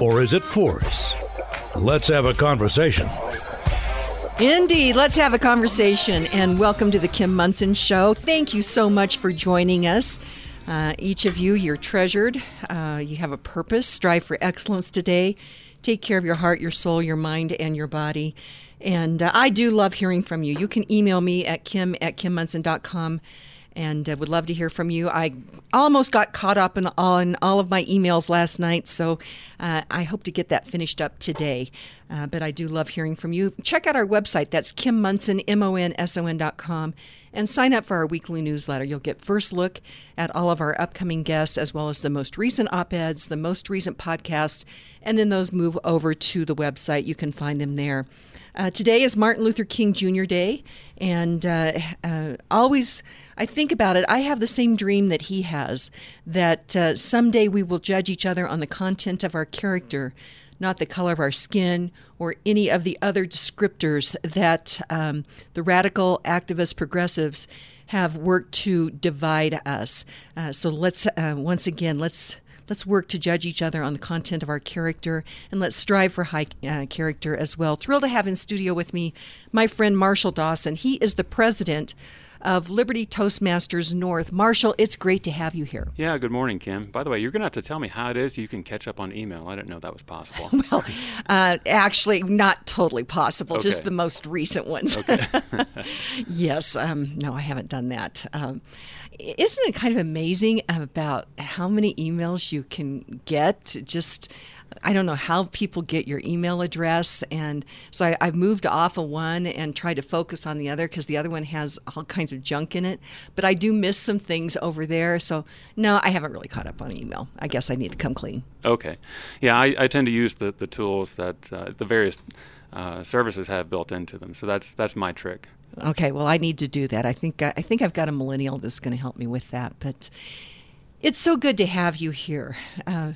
or is it force? Let's have a conversation. Indeed. Let's have a conversation and welcome to the Kim Monson Show. Thank you so much for joining us. Uh, each of you, you're treasured. Uh, you have a purpose. Strive for excellence today. Take care of your heart, your soul, your mind, and your body. And uh, I do love hearing from you. You can email me at kim at kimmonson.com and uh, would love to hear from you. I almost got caught up in all, all of my emails last night, so uh, I hope to get that finished up today. Uh, but I do love hearing from you. Check out our website. That's Kim Monson, M-O-N-S-O-N dot com, and sign up for our weekly newsletter. You'll get first look at all of our upcoming guests, as well as the most recent op-eds, the most recent podcasts, and then those move over to the website. You can find them there. Uh, today is Martin Luther King Jr. Day, and uh, uh, always I think about it. I have the same dream that he has that uh, someday we will judge each other on the content of our character, not the color of our skin or any of the other descriptors that um, the radical activist progressives have worked to divide us. Uh, so let's uh, once again let's Let's work to judge each other on the content of our character and let's strive for high uh, character as well. Thrilled to have in studio with me my friend Marshall Dawson. He is the president of Liberty Toastmasters North. Marshall, it's great to have you here. Yeah, good morning, Kim. By the way, you're going to have to tell me how it is you can catch up on email. I didn't know that was possible. well, uh, actually, not totally possible, okay. just the most recent ones. Okay. yes, um, no, I haven't done that. Um, isn't it kind of amazing about how many emails you can get? Just, I don't know how people get your email address. And so I, have moved off of one and tried to focus on the other because the other one has all kinds of junk in it. But I do miss some things over there. So, no, I haven't really caught up on email. I guess I need to come clean. Okay. Yeah, I, I tend to use the, the tools that uh, the various uh, services have built into them. So that's that's my trick. Okay, well, I need to do that. I think I think I've got a millennial that's going to help me with that. But it's so good to have you here. Uh,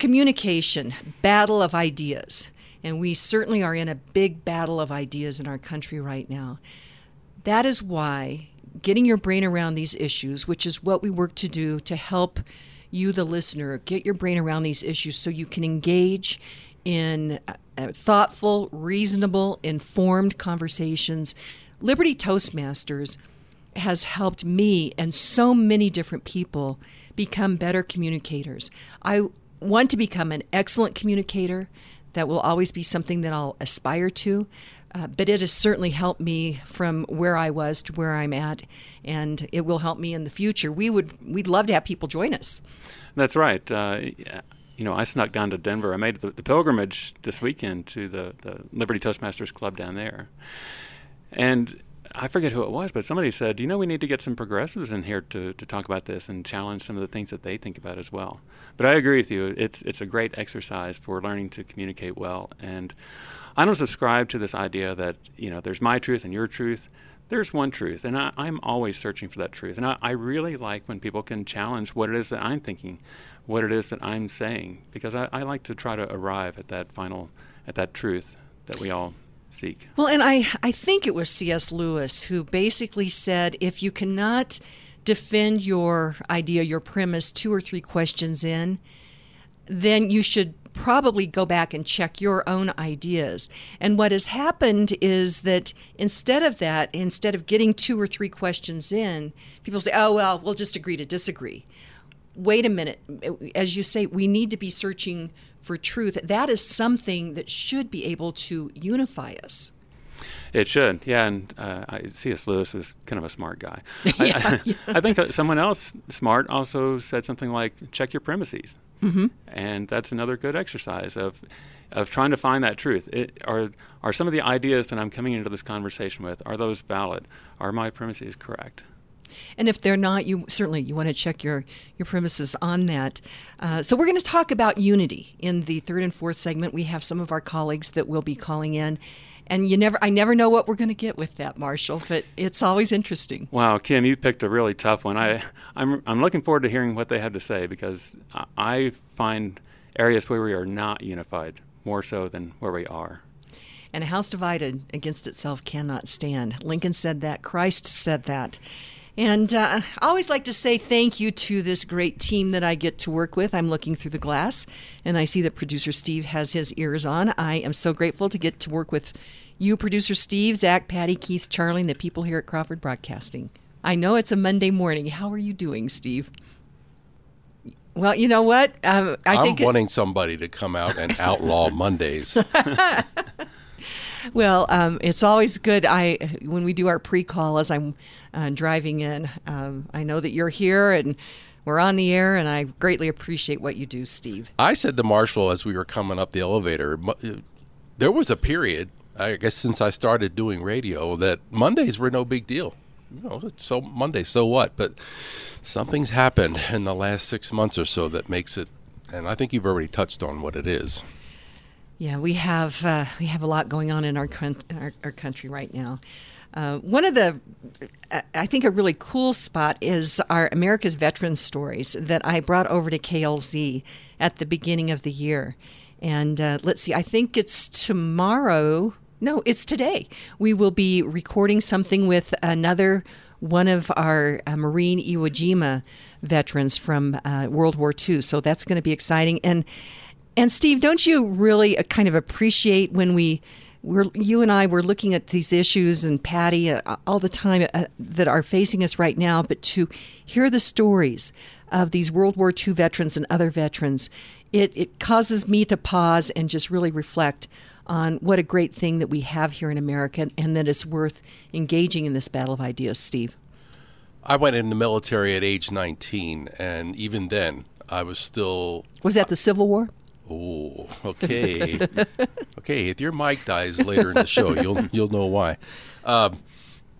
communication, battle of ideas, and we certainly are in a big battle of ideas in our country right now. That is why getting your brain around these issues, which is what we work to do to help you, the listener, get your brain around these issues so you can engage in uh, thoughtful, reasonable, informed conversations Liberty Toastmasters has helped me and so many different people become better communicators. I want to become an excellent communicator. That will always be something that I'll aspire to. Uh, but it has certainly helped me from where I was to where I'm at, and it will help me in the future. We would we'd love to have people join us. That's right. Uh, you know, I snuck down to Denver. I made the, the pilgrimage this weekend to the, the Liberty Toastmasters Club down there. And I forget who it was, but somebody said, you know, we need to get some progressives in here to, to talk about this and challenge some of the things that they think about as well. But I agree with you. It's, it's a great exercise for learning to communicate well. And I don't subscribe to this idea that, you know, there's my truth and your truth. There's one truth, and I, am always searching for that truth. And I, I, really like when people can challenge what it is that I'm thinking, what it is that I'm saying, because I, I like to try to arrive at that final, at that truth that we all seek. Well, and I, I think it was C.S. Lewis who basically said if you cannot defend your idea, your premise, two or three questions in, then you should probably go back and check your own ideas. And what has happened is that instead of that, instead of getting two or three questions in, people say, oh, well, we'll just agree to disagree. Wait a minute. As you say, we need to be searching for truth, that is something that should be able to unify us. It should, yeah. And uh, C.S. Lewis was kind of a smart guy. yeah, I, yeah. I, think someone else smart also said something like, "Check your premises," mm-hmm. and that's another good exercise of of trying to find that truth. It, are are some of the ideas that I'm coming into this conversation with are those valid? Are my premises correct? And if they're not, you certainly you want to check your your premises on that. Uh, so we're going to talk about unity in the third and fourth segment. We have some of our colleagues that will be calling in, and you never I never know what we're going to get with that, Marshall. But it's always interesting. Wow, Kim, you picked a really tough one. I I'm I'm looking forward to hearing what they have to say because I find areas where we are not unified more so than where we are. And a house divided against itself cannot stand. Lincoln said that. Christ said that. And uh, I always like to say thank you to this great team that I get to work with. I'm looking through the glass and I see that producer Steve has his ears on. I am so grateful to get to work with you, producer Steve, Zach, Patty, Keith, Charlie, and the people here at Crawford Broadcasting. I know it's a Monday morning. How are you doing, Steve? Well, you know what? Um, I am wanting it... somebody to come out and outlaw Mondays. well, um, it's always good. I when we do our pre-call as I'm uh, driving in, um, I know that you're here and we're on the air, and I greatly appreciate what you do, Steve. I said to Marshall as we were coming up the elevator, there was a period, I guess, since I started doing radio, that Mondays were no big deal. You know, so Monday, so what? But something's happened in the last six months or so that makes it, and I think you've already touched on what it is. Yeah, we have uh, we have a lot going on in our, con- our, our country right now. Uh, one of the, I think, a really cool spot is our America's Veterans Stories that I brought over to KLZ at the beginning of the year. And uh, let's see, I think it's tomorrow. No, it's today. We will be recording something with another one of our uh, Marine Iwo Jima veterans from uh, World War II. So that's going to be exciting. And and Steve, don't you really uh, kind of appreciate when we we're, you and I were looking at these issues and Patty uh, all the time uh, that are facing us right now, but to hear the stories of these World War II veterans and other veterans, it, it causes me to pause and just really reflect on what a great thing that we have here in America and that it's worth engaging in this battle of ideas, Steve. I went in the military at age 19, and even then, I was still. Was that the Civil War? Oh, okay, okay. If your mic dies later in the show, you'll you'll know why. Um,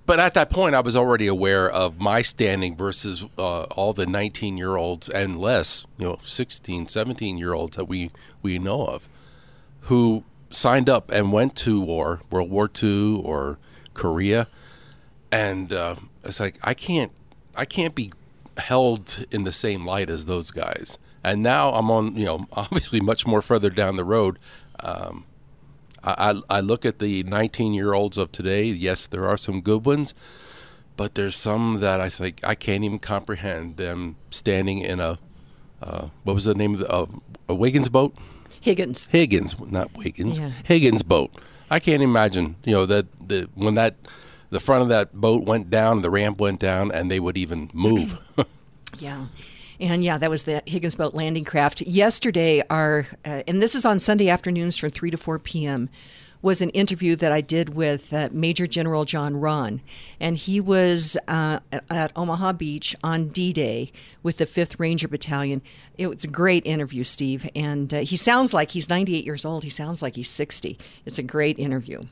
but at that point, I was already aware of my standing versus uh, all the 19 year olds and less, you know, 16, 17 year olds that we we know of, who signed up and went to war, World War II or Korea, and uh, it's like I can't I can't be held in the same light as those guys and now I'm on, you know, obviously much more further down the road. Um, I, I look at the 19 year olds of today. Yes, there are some good ones, but there's some that I think I can't even comprehend them standing in a uh, what was the name of the uh, a Wiggins boat? Higgins. Higgins, not Wiggins. Yeah. Higgins boat. I can't imagine, you know, that the when that the front of that boat went down, the ramp went down, and they would even move. yeah. And yeah, that was the Higgins Boat landing craft. Yesterday, our, uh, and this is on Sunday afternoons from 3 to 4 p.m., was an interview that I did with uh, Major General John Raaen. And he was uh, at Omaha Beach on D Day with the 5th Ranger Battalion. It was a great interview, Steve. And uh, he sounds like he's 98 years old. He sounds like he's 60. It's a great interview.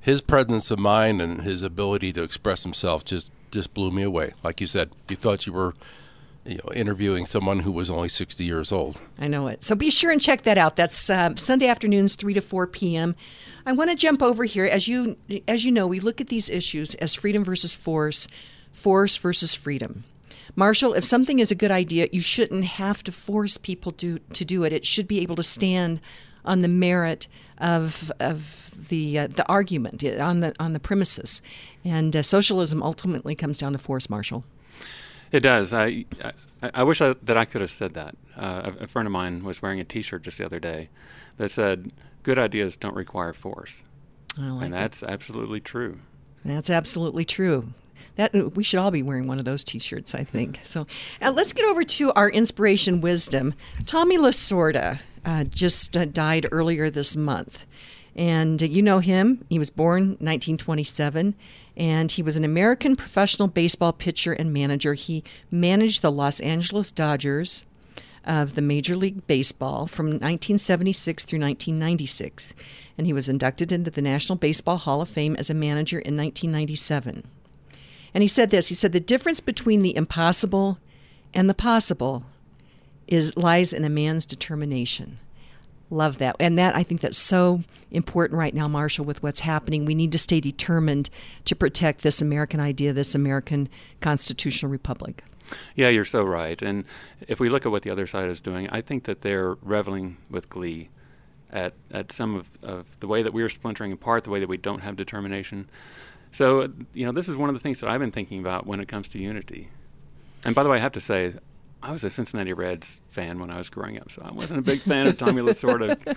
His presence of mind and his ability to express himself just, just blew me away. Like you said, you thought you were you know, interviewing someone who was only 60 years old. I know it. So be sure and check that out. That's uh, Sunday afternoons, 3 to 4 p.m. I want to jump over here. As you, as you know, we look at these issues as freedom versus force, force versus freedom. Marshall, if something is a good idea, you shouldn't have to force people to, to do it. It should be able to stand on the merit of, of the, uh, the argument, on the, on the premises. And uh, socialism ultimately comes down to force, Marshall. It does. I I, I wish I, that I could have said that. Uh, a, a, friend of mine was wearing a T-shirt just the other day that said, "Good ideas don't require force," like and that's it. absolutely true. That's absolutely true. That we should all be wearing one of those T-shirts, I think. So, uh, let's get over to our inspiration wisdom. Tommy Lasorda uh, just uh, died earlier this month, and you know him. He was born 1927 and he was an American professional baseball pitcher and manager. He managed the Los Angeles Dodgers of the Major League Baseball from 1976 through 1996, and he was inducted into the National Baseball Hall of Fame as a manager in 1997. And he said this he said, The difference between the impossible and the possible is lies in a man's determination. Love that. And that I think that's so important right now, Marshall, with what's happening. We need to stay determined to protect this American idea, this American constitutional republic. Yeah, you're so right. And if we look at what the other side is doing, I think that they're reveling with glee at, at some of, of the way that we are splintering apart, the way that we don't have determination. So, you know, this is one of the things that I've been thinking about when it comes to unity. And by the way, I have to say, I was a Cincinnati Reds fan when I was growing up, so I wasn't a big fan of Tommy Lasorda.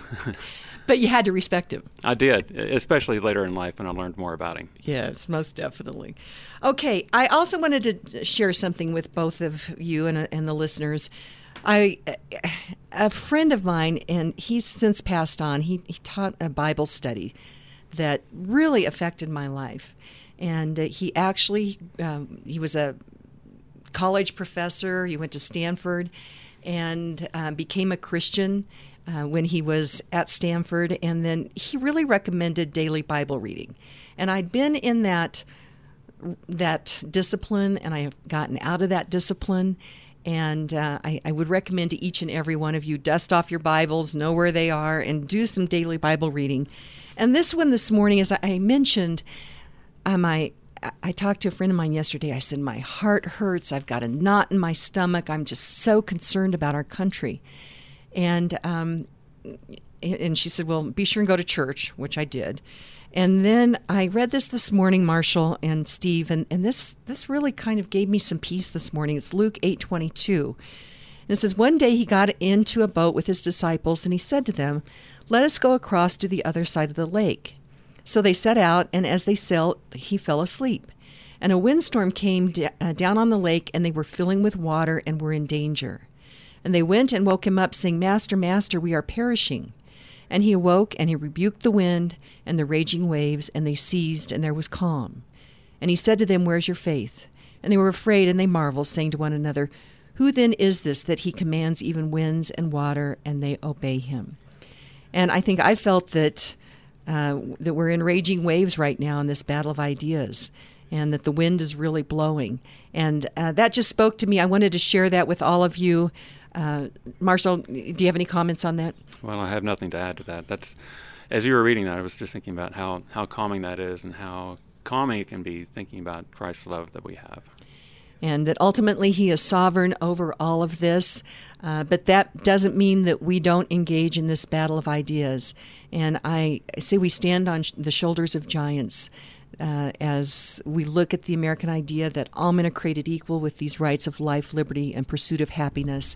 but you had to respect him. I did, especially later in life when I learned more about him. Yes, most definitely. Okay, I also wanted to share something with both of you and, and the listeners. I, a friend of mine, and he's since passed on. He, he taught a Bible study that really affected my life, and uh, he actually um, he was a college professor. He went to Stanford and uh, became a Christian uh, when he was at Stanford. And then he really recommended daily Bible reading. And I'd been in that that discipline, and I have gotten out of that discipline. And uh, I, I, would recommend to each and every one of you dust off your Bibles, know where they are, and do some daily Bible reading. And this one this morning, as I mentioned, uh, my I talked to a friend of mine yesterday. I said, My heart hurts. I've got a knot in my stomach. I'm just so concerned about our country. And, um, and she said, Well, be sure and go to church, which I did. And then I read this this morning, Marshall and Steve, and, and this, this really kind of gave me some peace this morning. It's Luke 8 22. And it says, One day he got into a boat with his disciples, and he said to them, Let us go across to the other side of the lake. So they set out, and as they sailed, he fell asleep. And a windstorm came d- uh, down on the lake, and they were filling with water and were in danger. And they went and woke him up, saying, Master, Master, we are perishing. And he awoke, and he rebuked the wind and the raging waves, and they ceased, and there was calm. And he said to them, Where's your faith? And they were afraid, and they marveled, saying to one another, Who then is this that he commands even winds and water, and they obey him? And I think I felt that uh, that we're in raging waves right now in this battle of ideas and that the wind is really blowing. And uh, that just spoke to me. I wanted to share that with all of you. Uh, Marshall, do you have any comments on that? Well, I have nothing to add to that. That's as you were reading that, I was just thinking about how how calming that is, and how calming it can be thinking about Christ's love that we have and that ultimately he is sovereign over all of this. Uh, but that doesn't mean that we don't engage in this battle of ideas. And I say we stand on sh- the shoulders of giants. Uh, as we look at the American idea that all men are created equal with these rights of life, liberty, and pursuit of happiness,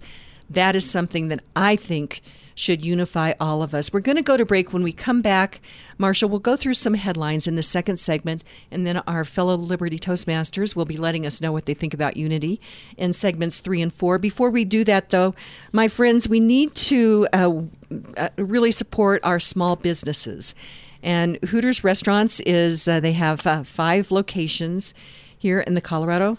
that is something that I think should unify all of us. We're going to go to break. When we come back, Marshall, we'll go through some headlines in the second segment, and then our fellow Liberty Toastmasters will be letting us know what they think about unity in segments three and four. Before we do that, though, my friends, we need to uh, uh, really support our small businesses. And Hooters Restaurants is, uh, they have uh, five locations here in the Colorado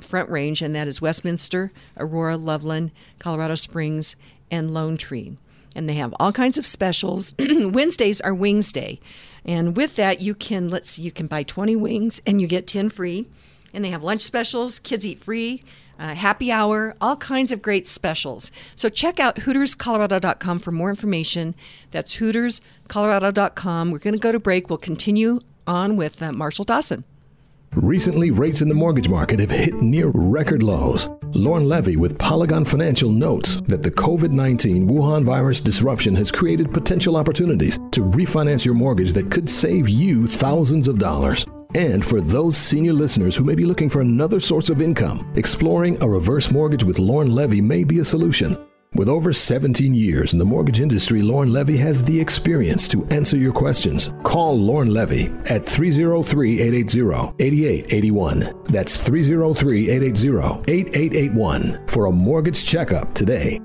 Front Range, and that is Westminster, Aurora, Loveland, Colorado Springs, and Lone Tree. And they have all kinds of specials. Wednesdays are Wings Day. And with that, you can, let's see, you can buy 20 wings and you get 10 free. And they have lunch specials, kids eat free, uh, happy hour, all kinds of great specials. So check out HootersColorado.com for more information. That's HootersColorado.com. We're going to go to break. We'll continue on with uh, Marshall Dawson. Recently, rates in the mortgage market have hit near record lows. Lauren Levy with Polygon Financial notes that the COVID 19 Wuhan virus disruption has created potential opportunities to refinance your mortgage that could save you thousands of dollars. And for those senior listeners who may be looking for another source of income, exploring a reverse mortgage with Lauren Levy may be a solution. With over 17 years in the mortgage industry, Lauren Levy has the experience to answer your questions. Call Lauren Levy at 303 880 8881. That's 303 880 8881 for a mortgage checkup today.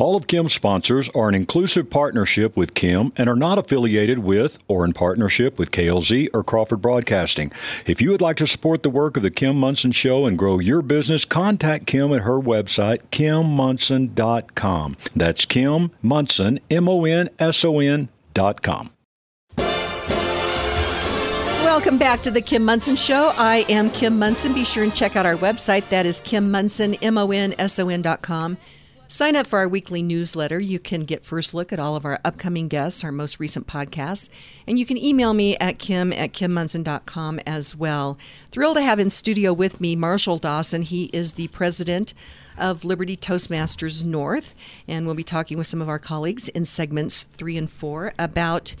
All of Kim's sponsors are an inclusive partnership with Kim and are not affiliated with or in partnership with KLZ or Crawford Broadcasting. If you would like to support the work of the Kim Monson Show and grow your business, contact Kim at her website, kimmonson.com. That's Kim Monson, M O N S O N.com. Welcome back to the Kim Monson Show. I am Kim Monson. Be sure and check out our website. That is Kim Monson, M O N S O N dot com. Sign up for our weekly newsletter. You can get first look at all of our upcoming guests, our most recent podcasts, and you can email me at kim at kimmonson.com as well. Thrilled to have in studio with me Marshall Dawson. He is the president of Liberty Toastmasters North, and we'll be talking with some of our colleagues in segments three and four about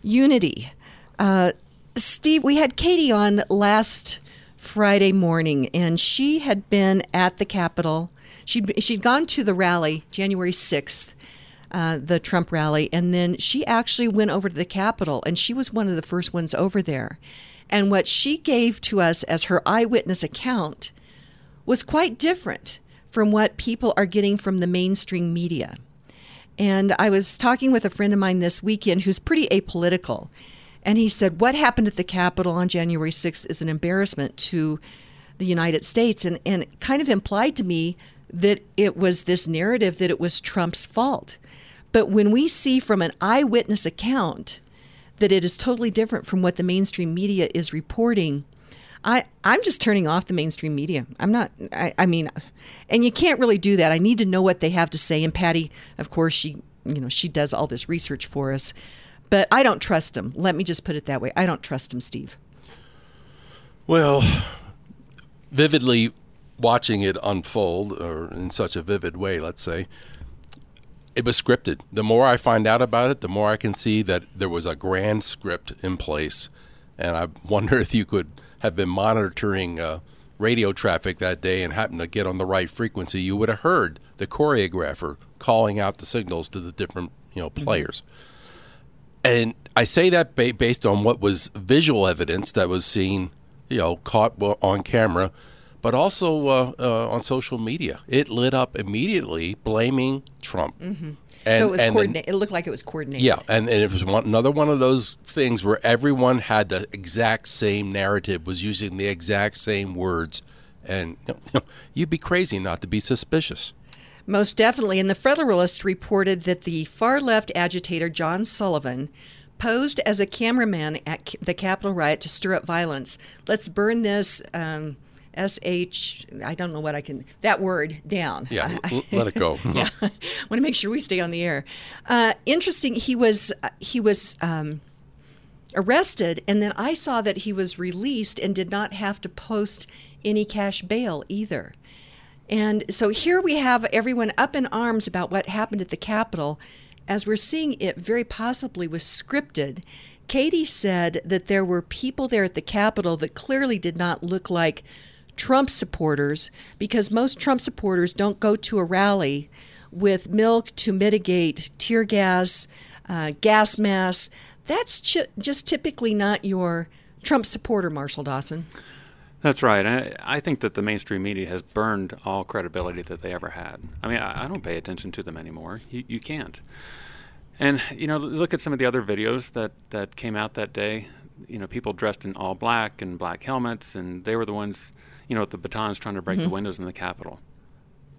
unity. Uh, Steve, we had Katie on last Friday morning, and she had been at the Capitol She'd, she'd gone to the rally January 6th, uh, the Trump rally, and then she actually went over to the Capitol, and she was one of the first ones over there. And what she gave to us as her eyewitness account was quite different from what people are getting from the mainstream media. And I was talking with a friend of mine this weekend who's pretty apolitical. And he said, What happened at the Capitol on January 6th is an embarrassment to the United States. And, and kind of implied to me that it was this narrative that it was Trump's fault. But when we see from an eyewitness account that it is totally different from what the mainstream media is reporting, I, I'm just turning off the mainstream media. I'm not, I, I mean, and you can't really do that. I need to know what they have to say. And Patty, of course, she, you know, she does all this research for us. But I don't trust them. Let me just put it that way. I don't trust them, Steve. Well, vividly watching it unfold, or in such a vivid way, let's say, it was scripted. The more I find out about it, the more I can see that there was a grand script in place. And I wonder if you could have been monitoring uh, radio traffic that day and happened to get on the right frequency, you would have heard the choreographer calling out the signals to the different you know mm-hmm. players. Mm-hmm. And I say that ba- based on what was visual evidence that was seen, you know, caught on camera but also uh, uh, on social media. It lit up immediately, blaming Trump. Mm-hmm. And, so it was coordinated. It looked like it was coordinated. Yeah, and, and it was one, another one of those things where everyone had the exact same narrative, was using the exact same words, and you know, you'd be crazy not to be suspicious. Most definitely. And the Federalist reported that the far left agitator John Sullivan posed as a cameraman at the Capitol riot to stir up violence. Let's burn this. Um, S H. I don't know what I can that word down. Yeah, let it go. yeah, I want to make sure we stay on the air. Uh, interesting. He was uh, he was um, arrested, and then I saw that he was released and did not have to post any cash bail either. And so here we have everyone up in arms about what happened at the Capitol, as we're seeing it very possibly was scripted. Katie said that there were people there at the Capitol that clearly did not look like Trump supporters because most Trump supporters don't go to a rally with milk to mitigate tear gas, uh, gas masks. That's just typically not your Trump supporter, Marshall Dawson. That's right. I, I, think that the mainstream media has burned all credibility that they ever had. I mean, I, I don't pay attention to them anymore. You, you can't. And you know, look at some of the other videos that that came out that day. You know, people dressed in all black and black helmets, and they were the ones you know, the batons trying to break mm-hmm. the windows in the Capitol.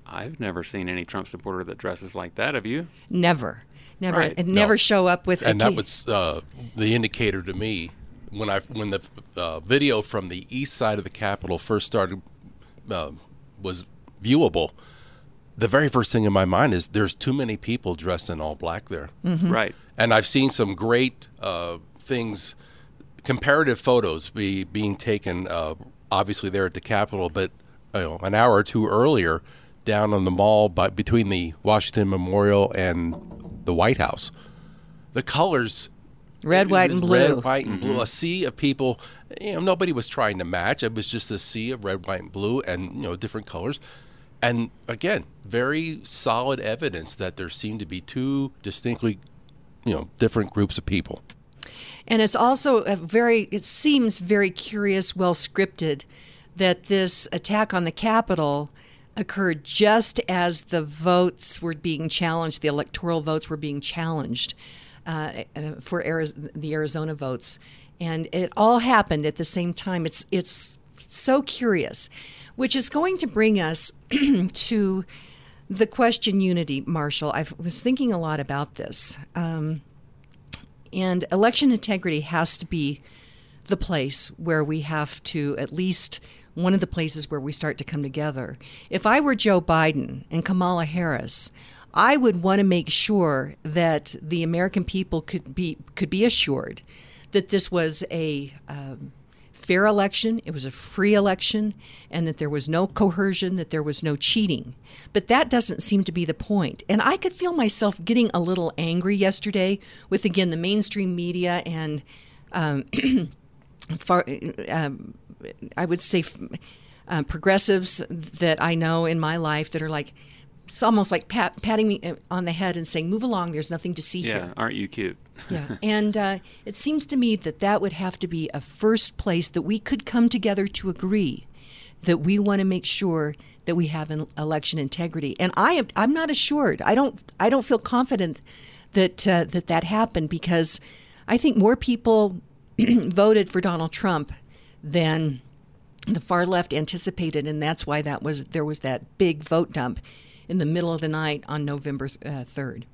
I've never seen any Trump supporter that dresses like that. Have you? Never, never, right. and never no. show up with. And that was uh, the indicator to me when I when the uh, video from the east side of the Capitol first started uh, was viewable. The very first thing in my mind is there's too many people dressed in all black there. Mm-hmm. Right. And I've seen some great uh, things, comparative photos be being taken uh, obviously there at the Capitol, but you know, an hour or two earlier down on the mall by, between the Washington Memorial and the White House. The colors red, white, and blue. Red, white, and mm-hmm. blue. A sea of people. You know, nobody was trying to match. It was just a sea of red, white, and blue, and you know, different colors. And again, very solid evidence that there seemed to be two distinctly, you know, different groups of people. And it's also a very, it seems very curious, well scripted that this attack on the Capitol occurred just as the votes were being challenged, the electoral votes were being challenged uh, uh for Arizona, the Arizona votes. And it all happened at the same time. It's, it's so curious, which is going to bring us to the question unity, Marshall. I was thinking a lot about this. Um, and election integrity has to be the place where we have to at least one of the places where we start to come together. If I were Joe Biden and Kamala Harris, I would want to make sure that the American people could be could be assured that this was a um, fair election, it was a free election, and that there was no coercion, that there was no cheating. But that doesn't seem to be the point. And I could feel myself getting a little angry yesterday with again the mainstream media and. Um, far, um, I would say uh, progressives that I know in my life that are like, it's almost like pat, patting me uh, on the head and saying, "Move along. There's nothing to see yeah, here." aren't you cute? yeah, and uh, it seems to me that that would have to be a first place that we could come together to agree that we want to make sure that we have an election integrity. And I am, I'm not assured. I don't, I don't feel confident that uh, that that happened because I think more people voted for Donald Trump than the far left anticipated, and that's why that was there was that big vote dump in the middle of the night on November uh, third.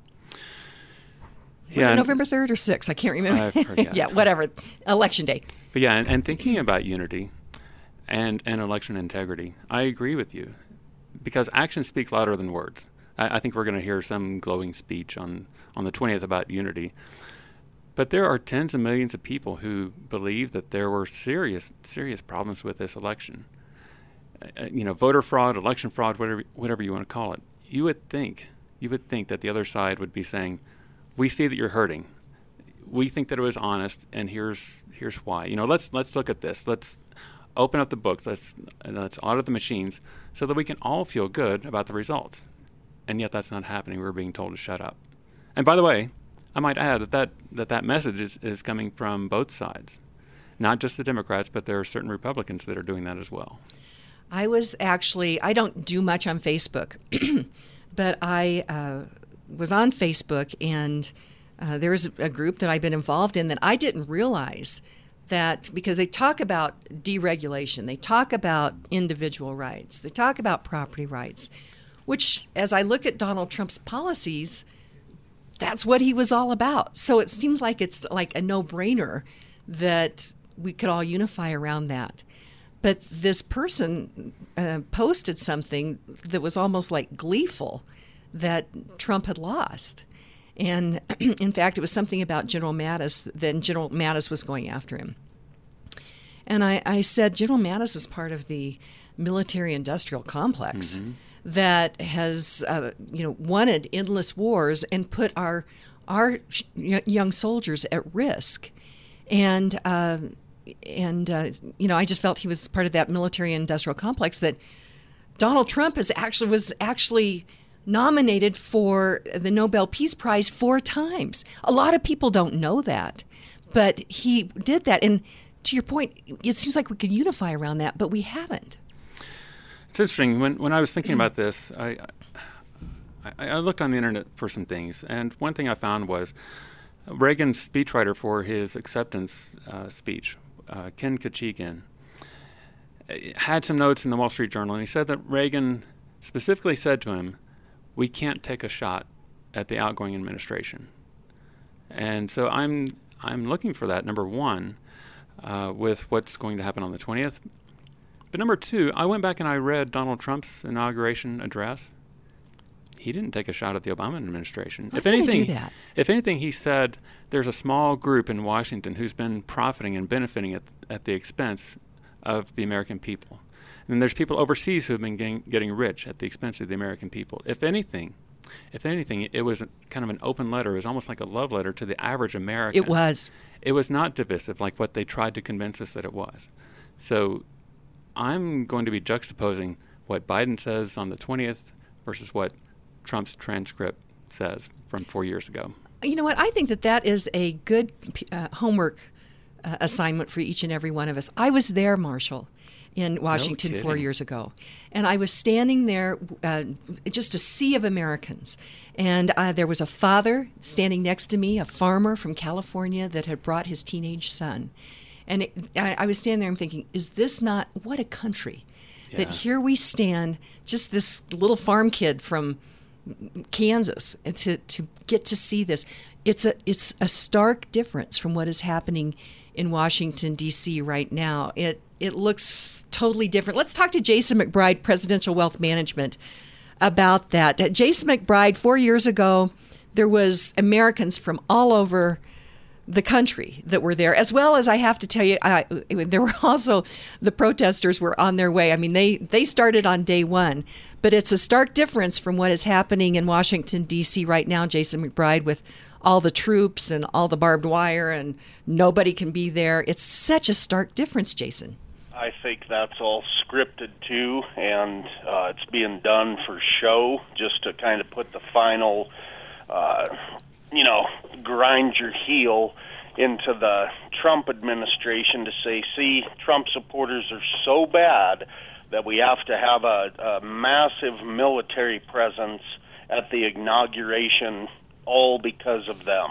Was Yeah, it November third or sixth? I can't remember. I yeah, whatever. Election day. But yeah, and, and thinking about unity and, and election integrity, I agree with you because actions speak louder than words. I, I think we're going to hear some glowing speech on, on the 20th about unity. But there are tens of millions of people who believe that there were serious, serious problems with this election. Uh, you know, voter fraud, election fraud, whatever, whatever you want to call it. You would think, you would think that the other side would be saying, "We see that you're hurting we think that it was honest, and here's here's why. You know, let's let's look at this. Let's open up the books. Let's let's audit the machines so that we can all feel good about the results. And yet that's not happening. We're being told to shut up. And by the way, I might add that that, that, that message is, is coming from both sides, not just the Democrats, but there are certain Republicans that are doing that as well. I was actually, I don't do much on Facebook, but I uh, was on Facebook and uh, there was a group that I've been involved in that I didn't realize that because they talk about deregulation, they talk about individual rights, they talk about property rights, which, as I look at Donald Trump's policies, that's what he was all about. So it seems like it's like a no brainer that we could all unify around that. But this person uh, posted something that was almost like gleeful that Trump had lost. And in fact, it was something about General Mattis, then General Mattis was going after him. And I, I said, General Mattis is part of the military industrial complex that has, uh, you know, wanted endless wars and put our, our sh- young soldiers at risk. And, uh, and uh, you know, I just felt he was part of that military industrial complex that Donald Trump is actually was actually nominated for the Nobel Peace Prize four times. A lot of people don't know that, but he did that. And to your point, it seems like we could unify around that, but we haven't. It's interesting. When when I was thinking about this, I, I I looked on the internet for some things, and one thing I found was Reagan's speechwriter for his acceptance uh, speech, uh, Ken Khachigian, uh, had some notes in the Wall Street Journal, and he said that Reagan specifically said to him, "We can't take a shot at the outgoing administration." And so I'm I'm looking for that number one, uh, with what's going to happen on the twentieth. But number two, I went back and I read Donald Trump's inauguration address. He didn't take a shot at the Obama administration. Why if anything, do that? if anything, he said there's a small group in Washington who's been profiting and benefiting at, at the expense of the American people. And there's people overseas who have been getting, getting rich at the expense of the American people. If anything, if anything, it was kind of an open letter. It was almost like a love letter to the average American. It was. It was not divisive like what they tried to convince us that it was. So I'm going to be juxtaposing what Biden says on the 20th versus what Trump's transcript says from four years ago. You know what? I think that that is a good uh, homework uh, assignment for each and every one of us. I was there, Marshall, in Washington four years ago, and I was standing there, uh, just a sea of Americans, and uh, there was a father standing next to me, a farmer from California that had brought his teenage son, and it, I, I was standing there and thinking, is this not what a country? That here we stand, just this little farm kid from Kansas to, to get to see this. It's a it's a stark difference from what is happening in Washington D.C. right now. It it looks totally different. Let's talk to Jason McBride, Presidential Wealth Management, about that. Jason McBride, four years ago, there was Americans from all over the country that were there, as well as I have to tell you, I, there were also the protesters were on their way. I mean, they they started on day one, but it's a stark difference from what is happening in Washington D.C. right now. Jason McBride with all the troops and all the barbed wire, and nobody can be there. It's such a stark difference, Jason. I think that's all scripted too, and uh, it's being done for show, just to kind of put the final. Uh, you know, grind your heel into the Trump administration to say, see, Trump supporters are so bad that we have to have a, a massive military presence at the inauguration, all because of them.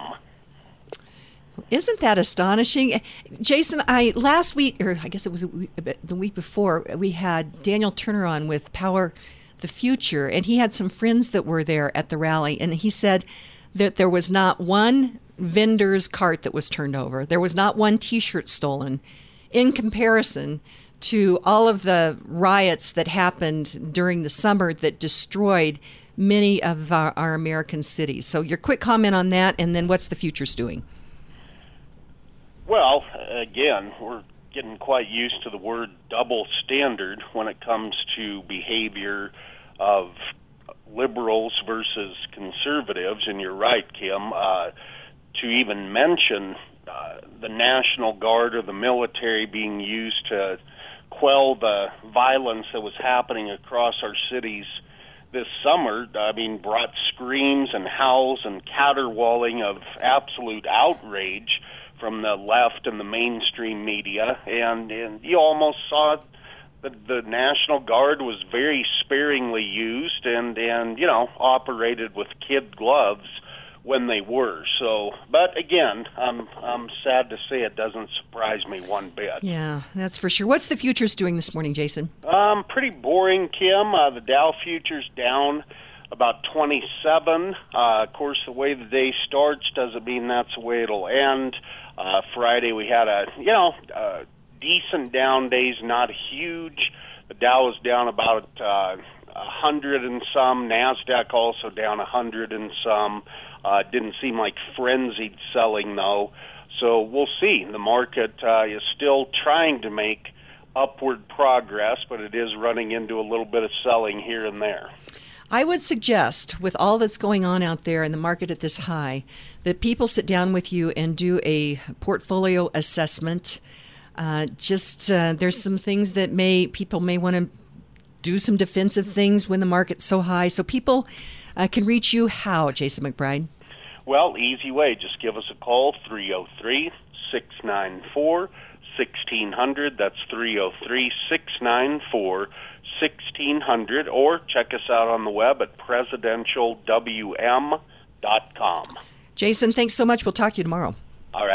Isn't that astonishing, Jason? I last week, or I guess it was the week before, we had Daniel Turner on with Power the Future, and he had some friends that were there at the rally, and he said that there was not one vendor's cart that was turned over. There was not one T-shirt stolen. In comparison to all of the riots that happened during the summer that destroyed many of our, our American cities. So, your quick comment on that, and then what's the futures doing? Well, again, we're getting quite used to the word double standard when it comes to behavior of liberals versus conservatives, and you're right, Kim, uh, to even mention uh, the National Guard or the military being used to quell the violence that was happening across our cities this summer, I mean, brought screams and howls and caterwauling of absolute outrage from the left and the mainstream media, and and you almost saw the, the National Guard was very sparingly used and and you know operated with kid gloves when they were. So, but again, I'm I'm sad to say it doesn't surprise me one bit. Yeah, that's for sure. What's the futures doing this morning, Jason? Um, pretty boring, Kim. Uh, the Dow futures down about 27. Uh, of course, the way the day starts doesn't mean that's the way it'll end. Uh, Friday we had a you know. Uh, decent down days, not huge. The Dow was down about uh, a hundred and some. Nasdaq also down a hundred and some. Uh, didn't seem like frenzied selling though. So we'll see. The market uh, is still trying to make upward progress, but it is running into a little bit of selling here and there. I would suggest, with all that's going on out there in the market at this high, that people sit down with you and do a portfolio assessment uh, just uh, there's some things that may people may want to do some defensive things when the market's so high. So people uh, can reach you how, Jason McBride? Well, easy way. Just give us a call 303 694 1600. That's 303 694 1600. Or check us out on the web at presidentialwm.com. Jason, thanks so much. We'll talk to you tomorrow.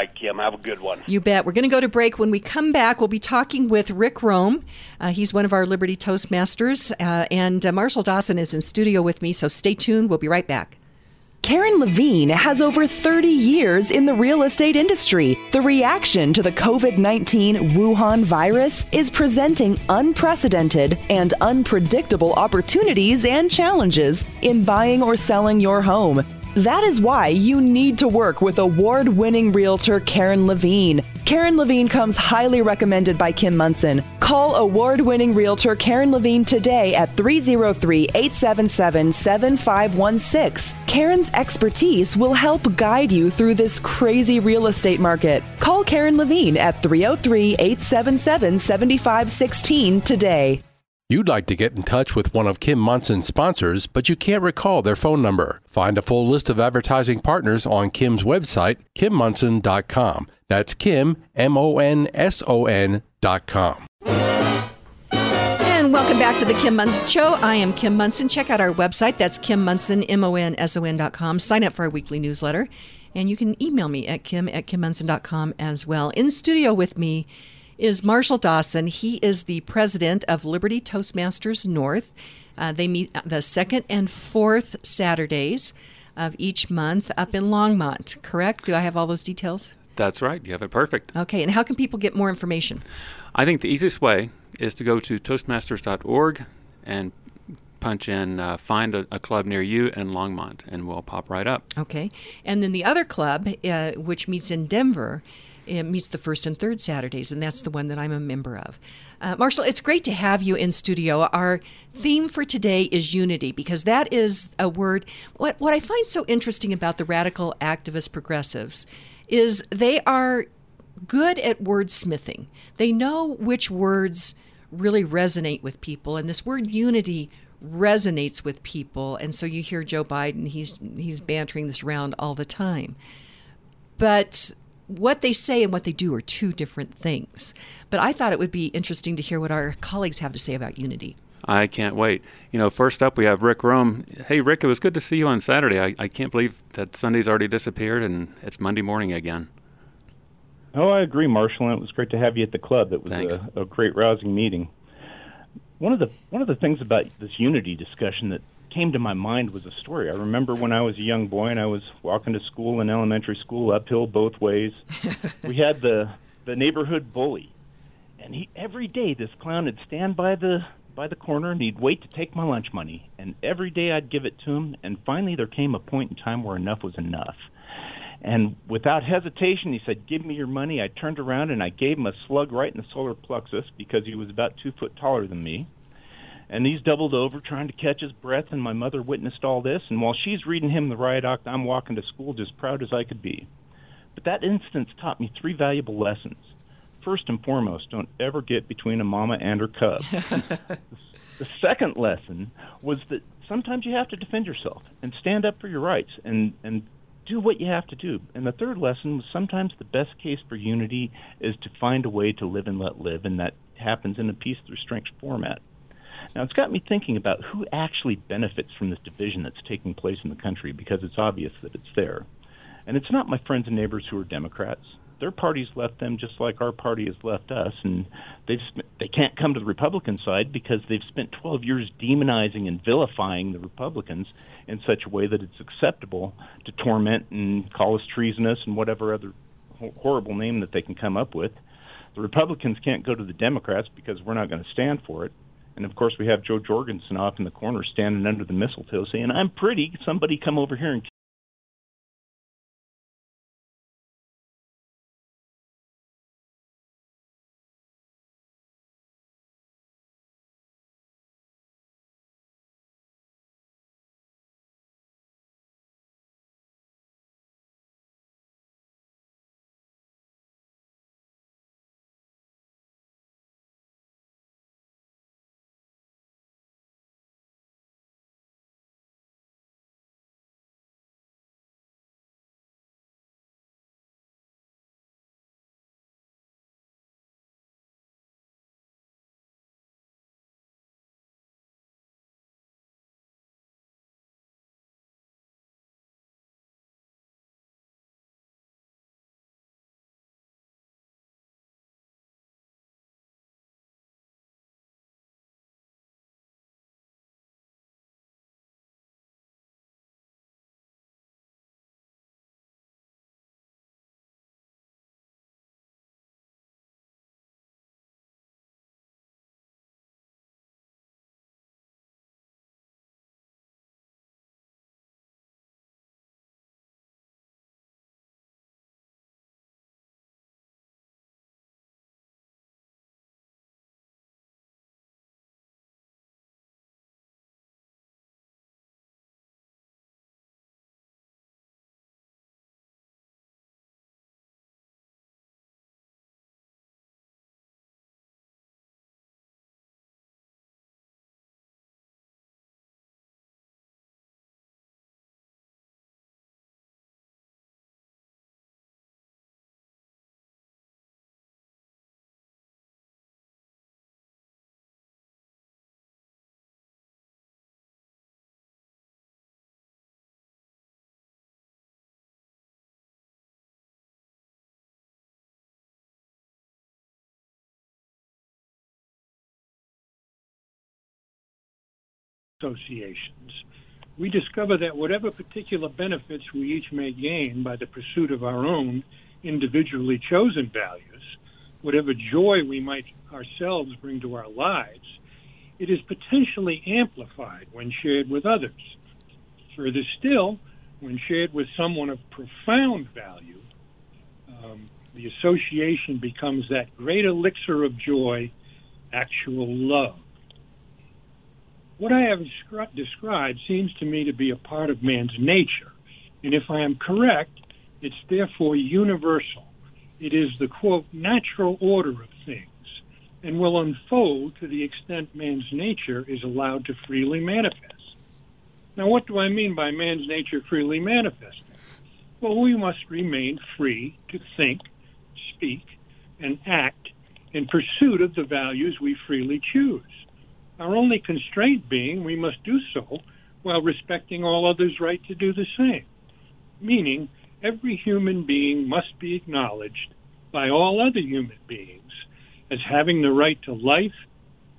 All right, Kim, have a good one. You bet. We're going to go to break. When we come back, we'll be talking with Rick Rome. Uh, he's one of our Liberty Toastmasters, uh, and uh, Marshall Dawson is in studio with me, so stay tuned. We'll be right back. Karen Levine has over 30 years in the real estate industry. The reaction to the COVID 19 Wuhan virus is presenting unprecedented and unpredictable opportunities and challenges in buying or selling your home. That is why you need to work with award winning realtor Karen Levine. Karen Levine comes highly recommended by Kim Monson. Call award winning realtor Karen Levine today at 303 877 7516. Karen's expertise will help guide you through this crazy real estate market. Call Karen Levine at 303 877 7516 today. You'd like to get in touch with one of Kim Monson's sponsors, but you can't recall their phone number. Find a full list of advertising partners on Kim's website, kimmonson.com. That's Kim, M O N S O N.com. And welcome back to the Kim Monson Show. I am Kim Monson. Check out our website. That's Kim Monson, M O N S O N.com. Sign up for our weekly newsletter. And you can email me at kim at kimmonson.com as well. In studio with me is Marshall Dawson. He is the president of Liberty Toastmasters North. Uh, they meet the second and fourth Saturdays of each month up in Longmont, correct? Do I have all those details? That's right. You have it perfect. Okay, and how can people get more information? I think the easiest way is to go to Toastmasters.org and punch in uh, find a, a, club near you in Longmont, and we'll pop right up. Okay. And then the other club, uh, which meets in Denver, it meets the first and third Saturdays, and that's the one that I'm a member of. Uh, Marshall, it's great to have you in studio. Our theme for today is unity because that is a word. What, what I find so interesting about the radical activist progressives is they are good at wordsmithing. They know which words really resonate with people, and this word unity resonates with people. And so you hear Joe Biden, he's he's bantering this around all the time. But what they say and what they do are two different things. But I thought it would be interesting to hear what our colleagues have to say about unity. I can't wait. You know, first up we have Rick Rome. Hey, Rick, it was good to see you on Saturday. I, I can't believe that Sunday's already disappeared and it's Monday morning again. Oh, I agree, Marshall. And it was great to have you at the club. It was a, a great, rousing meeting. One of the one of the things about this unity discussion that came to my mind was a story. I remember when I was a young boy and I was walking to school in elementary school uphill both ways. we had the the neighborhood bully, and he every day this clown would stand by the by the corner and he'd wait to take my lunch money. And every day I'd give it to him. And finally there came a point in time where enough was enough. And without hesitation, he said, "Give me your money." I turned around and I gave him a slug right in the solar plexus because he was about two foot taller than me and he's doubled over trying to catch his breath and my mother witnessed all this. And while she's reading him the riot act i'm walking to school just proud as i could be. But that instance taught me three valuable lessons. First and foremost don't ever get between a mama and her cub. The second lesson was that sometimes you have to defend yourself and stand up for your rights and and do what you have to do. And the third lesson was sometimes the best case for unity is to find a way to live and let live, and that happens in a peace through strength format. Now, it's got me thinking about who actually benefits from this division that's taking place in the country because it's obvious that it's there. And it's not my friends and neighbors who are Democrats. Their party's left them just like our party has left us, and they've they can't come to the Republican side because they've spent 12 years demonizing and vilifying the Republicans in such a way that it's acceptable to torment and call us treasonous and whatever other horrible name that they can come up with. The Republicans can't go to the Democrats because we're not going to stand for it. And of course, we have Joe Jorgensen off in the corner standing under the mistletoe saying, I'm pretty. Somebody come over here and associations, we discover that whatever particular benefits we each may gain by the pursuit of our own individually chosen values, whatever joy we might ourselves bring to our lives, it is potentially amplified when shared with others. Further still, when shared with someone of profound value, um, the association becomes that great elixir of joy, actual love. What I have described seems to me to be a part of man's nature, and if I am correct, it's therefore universal. It is the quote, natural order of things, and will unfold to the extent man's nature is allowed to freely manifest. Now, what do I mean by man's nature freely manifesting? Well, we must remain free to think, speak, and act in pursuit of the values we freely choose. Our only constraint being we must do so while respecting all others' right to do the same, meaning every human being must be acknowledged by all other human beings as having the right to life,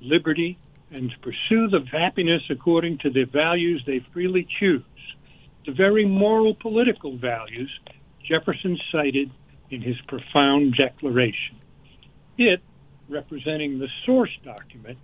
liberty, and to pursue the happiness according to the values they freely choose, the very moral political values Jefferson cited in his profound declaration. It, representing the source document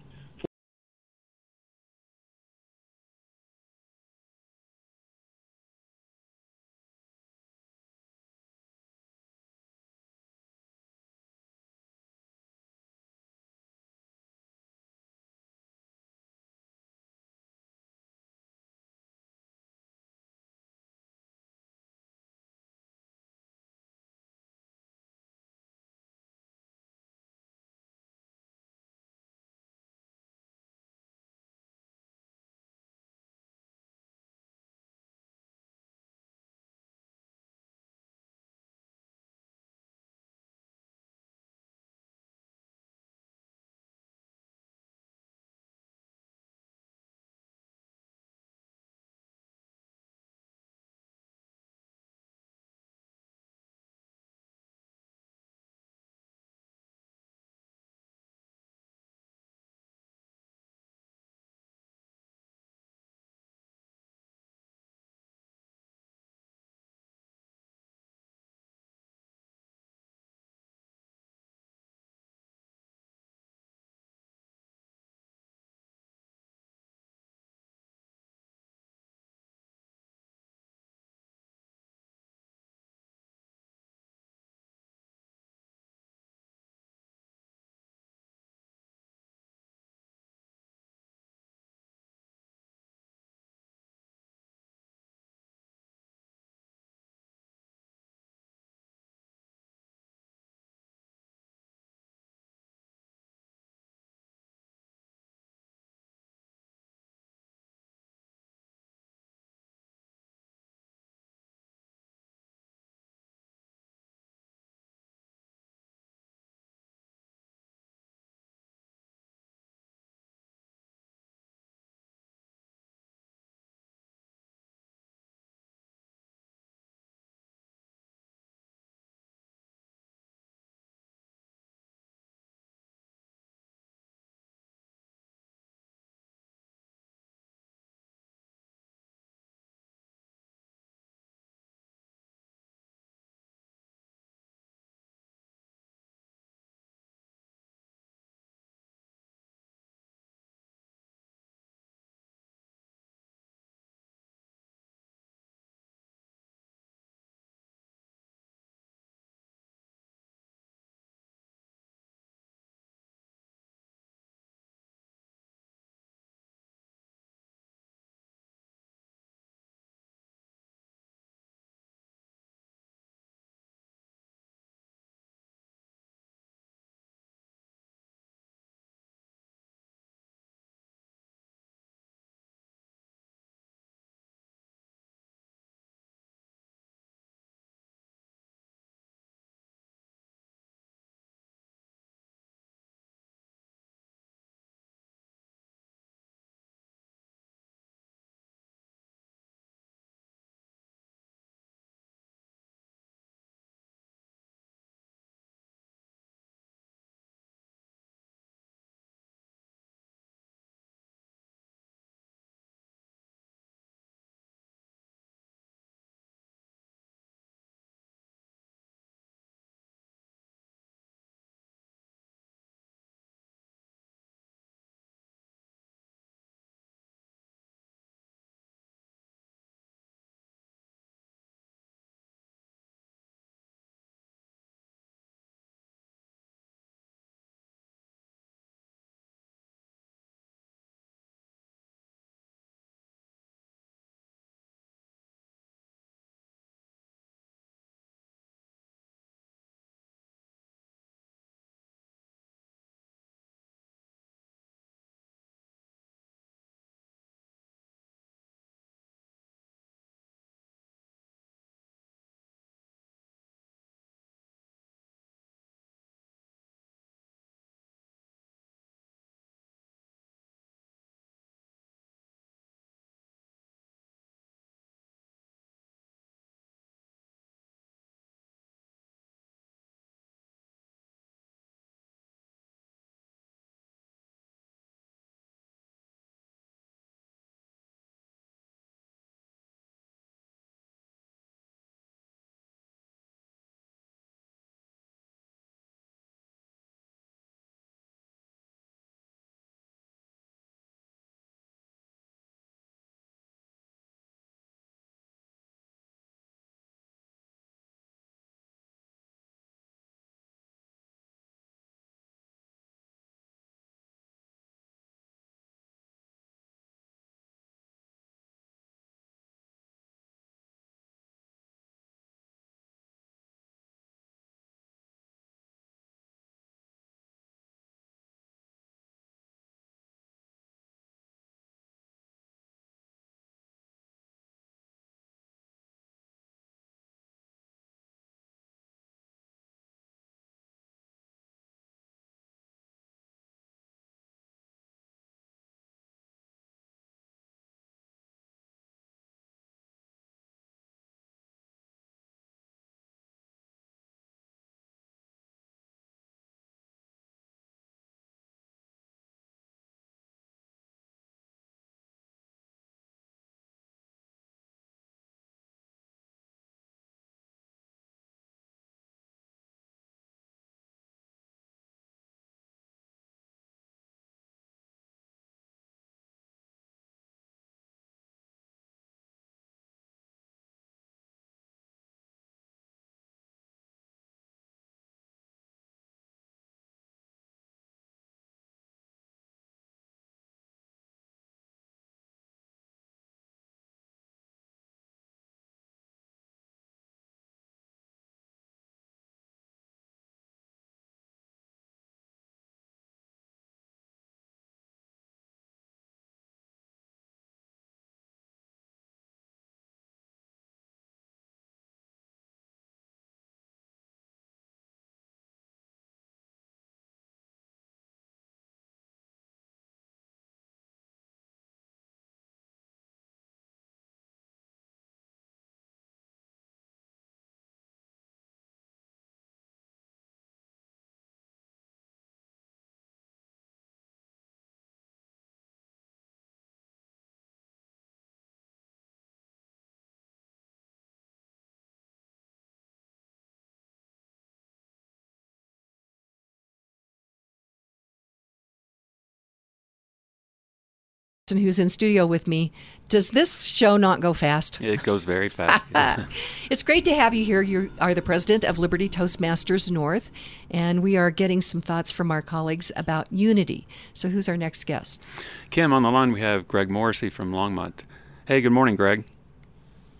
Dawson, who's in studio with me. Does this show not go fast? It goes very fast. it's great to have you here. You are the president of Liberty Toastmasters North, and we are getting some thoughts from our colleagues about unity. So, who's our next guest? Kim, on the line we have Greg Morrissey from Longmont. Hey, good morning, Greg.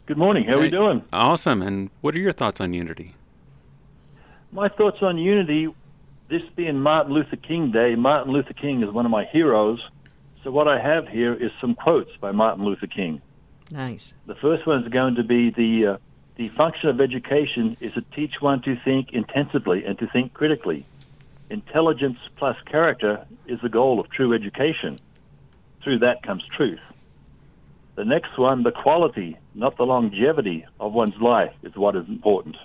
Good morning. How hey, are we doing? Awesome. And what are your thoughts on unity? My thoughts on unity, this being Martin Luther King Day, Martin Luther King is one of my heroes. So what I have here is some quotes by Martin Luther King. Nice. The first one is going to be the uh, the function of education is to teach one to think intensively and to think critically. Intelligence plus character is the goal of true education. Through that comes truth. The next one, the quality, not the longevity of one's life, is what is important.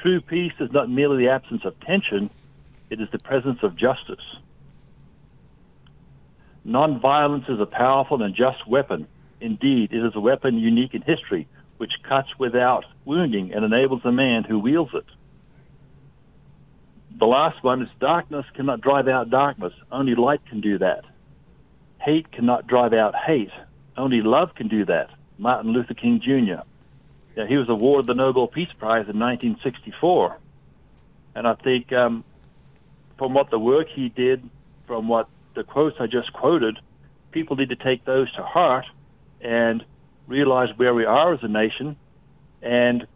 True peace is not merely the absence of tension, it is the presence of justice. Nonviolence is a powerful and just weapon. Indeed, it is a weapon unique in history, which cuts without wounding and enables the man who wields it. The last one is darkness cannot drive out darkness. Only light can do that. Hate cannot drive out hate. Only love can do that. Martin Luther King Jr. Yeah, he was awarded the Nobel Peace Prize in 1964. And I think um, from what the work he did, from what the quotes I just quoted, people need to take those to heart and realize where we are as a nation. And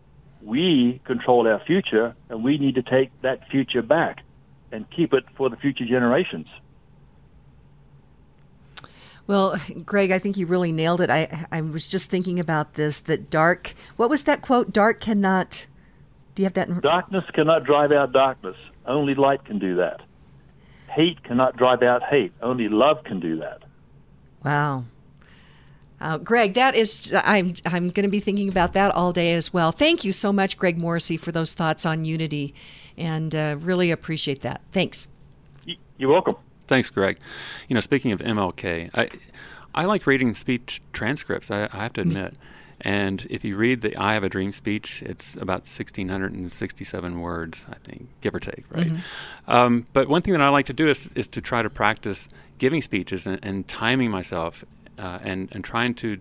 we control our future, and we need to take that future back and keep it for the future generations. Well, Greg, I think you really nailed it. I I was just thinking about this that dark. What was that quote? Dark cannot. Do you have that? In... Darkness cannot drive out darkness. Only light can do that. Hate cannot drive out hate. Only love can do that. Wow. Uh, Greg, that is, I'm, I'm going to be thinking about that all day as well. Thank you so much, Greg Morrissey, for those thoughts on unity, and uh, really appreciate that. Thanks. You're welcome. Thanks, Greg. You know, speaking of MLK, I, I like reading speech transcripts, I, I have to admit. And if you read the I Have a Dream speech, it's about 1,667 words, I think, give or take, right? Mm-hmm. Um, but one thing that I like to do is, is to try to practice giving speeches and, and timing myself uh, and, and trying to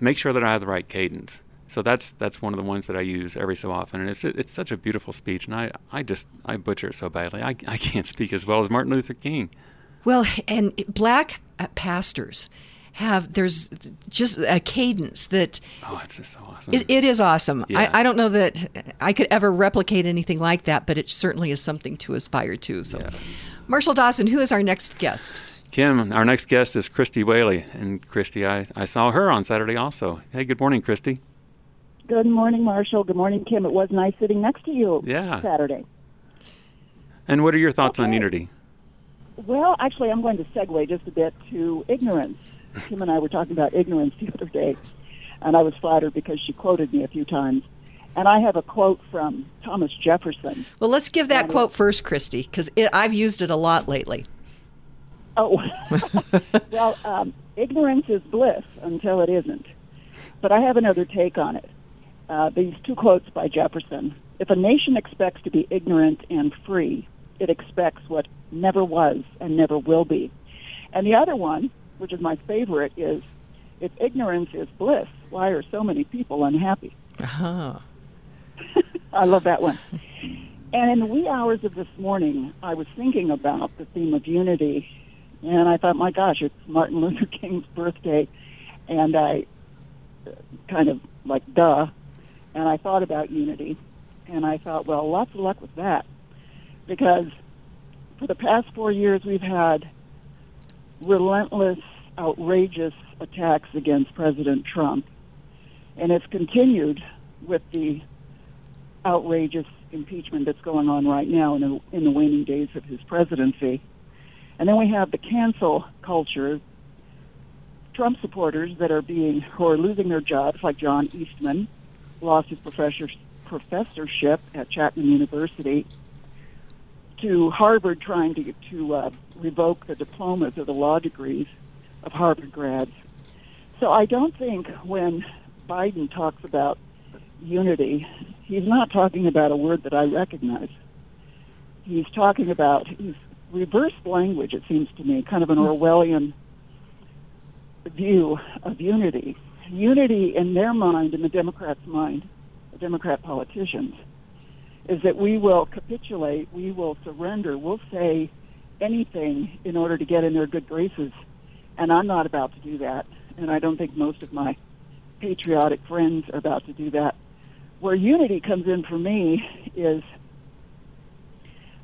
make sure that I have the right cadence. So that's that's one of the ones that I use every so often, and it's it's such a beautiful speech, and I, I just I butcher it so badly. I, I can't speak as well as Martin Luther King. Well, and black pastors have there's just a cadence that oh it's just so awesome. It, it is awesome. Yeah. I, I don't know that i could ever replicate anything like that but it certainly is something to aspire to. So yeah. marshall dawson who is our next guest? Kim our next guest is christy whaley. And christy I, I saw her on saturday also. Hey good morning christy. Good morning marshall. Good morning kim. It was nice sitting next to you yeah. Saturday. And what are your thoughts okay. on unity? Well, actually, I'm going to segue just a bit to ignorance. Kim and I were talking about ignorance the other day, and I was flattered because she quoted me a few times. And I have a quote from Thomas Jefferson. Well, let's give that quote first, Christy, because I've used it a lot lately. Oh, well, um, ignorance is bliss until it isn't. But I have another take on it. Uh, these two quotes by Jefferson. If a nation expects to be ignorant and free, it expects what never was and never will be. And the other one which is my favorite, is if ignorance is bliss, why are so many people unhappy? Uh-huh. I love that one. And in the wee hours of this morning, I was thinking about the theme of unity, and I thought, my gosh, it's Martin Luther King's birthday, and I uh, kind of like, duh. And I thought about unity, and I thought, well, lots of luck with that, because for the past four years, we've had relentless, outrageous attacks against President Trump. And it's continued with the outrageous impeachment that's going on right now in the, in the waning days of his presidency. And then we have the cancel culture, Trump supporters that are being, who are losing their jobs, like John Eastman, lost his professor, professorship at Chapman University to Harvard trying to to uh, revoke the diplomas or the law degrees of Harvard grads. So I don't think when Biden talks about unity, he's not talking about a word that I recognize. He's talking about he's reversed language. It seems to me, kind of an hmm. Orwellian view of unity. Unity in their mind, in the Democrats' mind, the Democrat politicians, is that we will capitulate, we will surrender, we'll say anything in order to get in their good graces. And I'm not about to do that. And I don't think most of my patriotic friends are about to do that. Where unity comes in for me is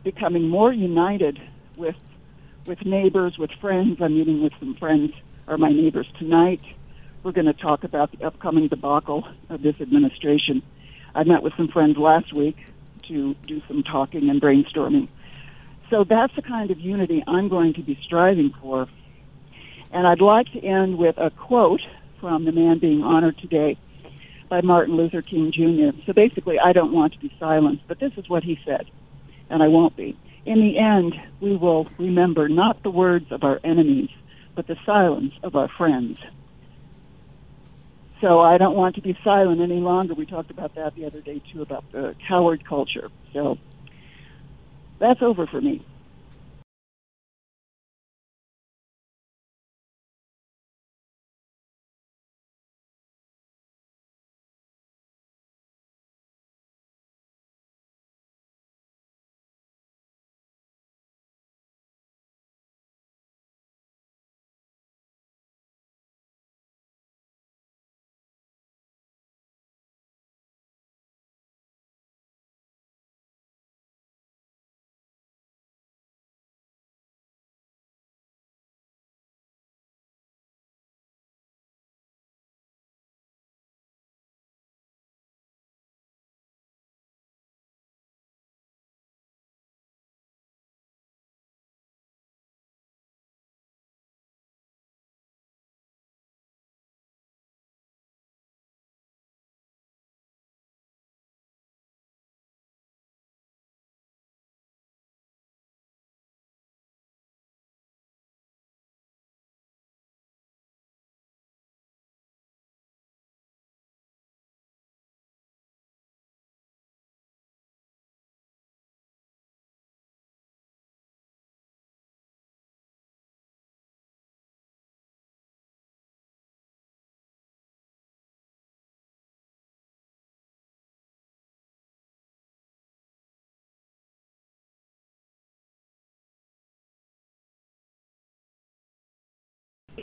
becoming more united with with neighbors, with friends. I'm meeting with some friends or my neighbors tonight. We're going to talk about the upcoming debacle of this administration. I met with some friends last week to do some talking and brainstorming. So that's the kind of unity I'm going to be striving for. And I'd like to end with a quote from the man being honored today by Martin Luther King Jr. So basically, I don't want to be silenced, but this is what he said, and I won't be. In the end, we will remember not the words of our enemies, but the silence of our friends. So I don't want to be silent any longer. We talked about that the other day too about the coward culture. So that's over for me.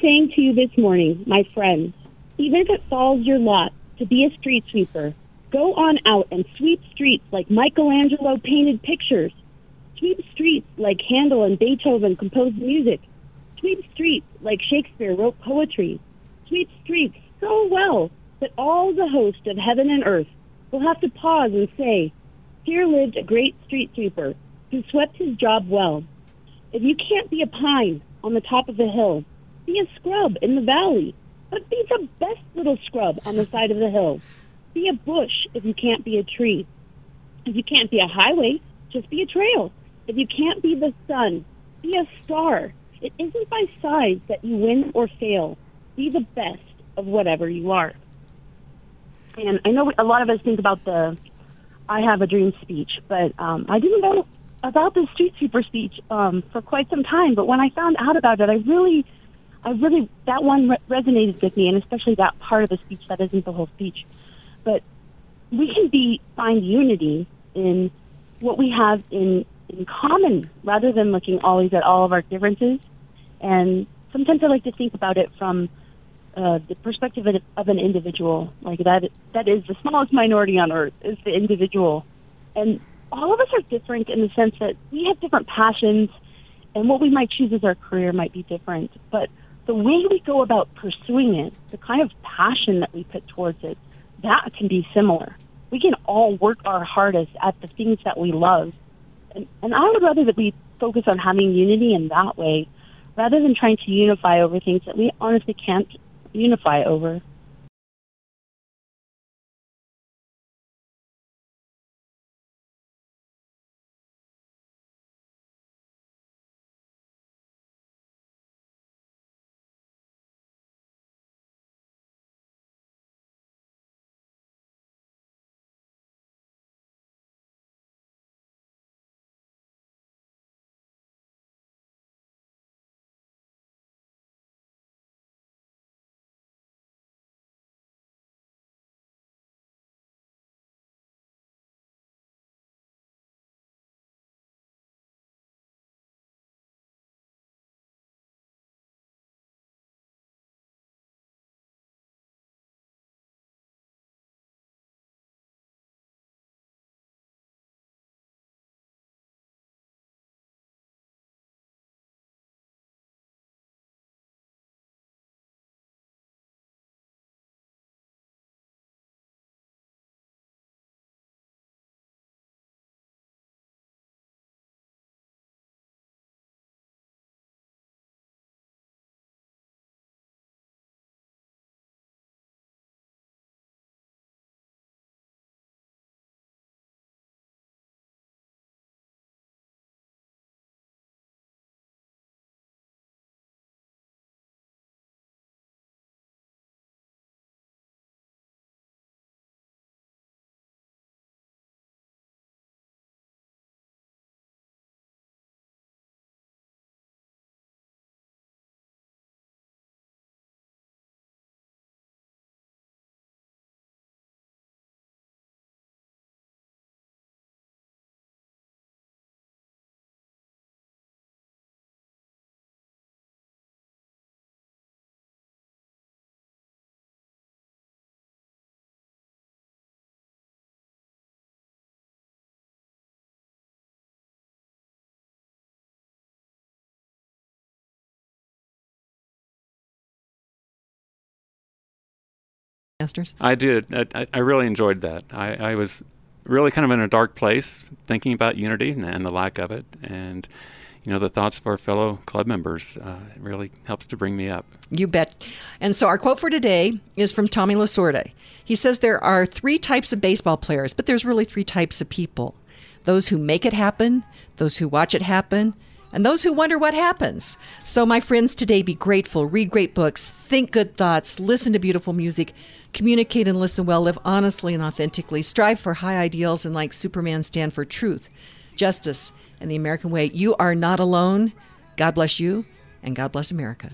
Saying to you this morning, my friends, even if it falls your lot to be a street sweeper, go on out and sweep streets like Michelangelo painted pictures. Sweep streets like Handel and Beethoven composed music. Sweep streets like Shakespeare wrote poetry. Sweep streets so well that all the host of heaven and earth will have to pause and say, Here lived a great street sweeper who swept his job well. If you can't be a pine on the top of a hill, be a scrub in the valley, but be the best little scrub on the side of the hill. Be a bush if you can't be a tree. If you can't be a highway, just be a trail. If you can't be the sun, be a star. It isn't by size that you win or fail. Be the best of whatever you are. And I know a lot of us think about the I have a dream speech, but um, I didn't know about the street sweeper speech um, for quite some time. But when I found out about it, I really I really that one re- resonated with me, and especially that part of the speech that isn't the whole speech. But we can be find unity in what we have in in common, rather than looking always at all of our differences. And sometimes I like to think about it from uh, the perspective of, of an individual, like that that is the smallest minority on earth is the individual, and all of us are different in the sense that we have different passions, and what we might choose as our career might be different, but the way we go about pursuing it, the kind of passion that we put towards it, that can be similar. We can all work our hardest at the things that we love. And, and I would rather that we focus on having unity in that way rather than trying to unify over things that we honestly can't unify over. I did. I, I really enjoyed that. I, I, was really kind of in a dark place thinking about unity and, and, the lack of it. And, you know, the thoughts of our fellow club members uh, really helps to bring me up. You bet. And so our quote for today is from Tommy Lasorda. He says there are three types of baseball players, but there's really three types of people those who make it happen, those who watch it happen, and those who wonder what happens. So, my friends, today be grateful, read great books, think good thoughts, listen to beautiful music, communicate and listen well, live honestly and authentically, strive for high ideals, and like Superman, stand for truth, justice, and the American way. You are not alone. God bless you, and God bless America.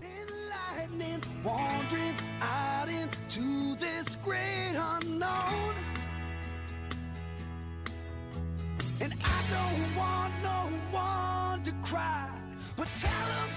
Tell them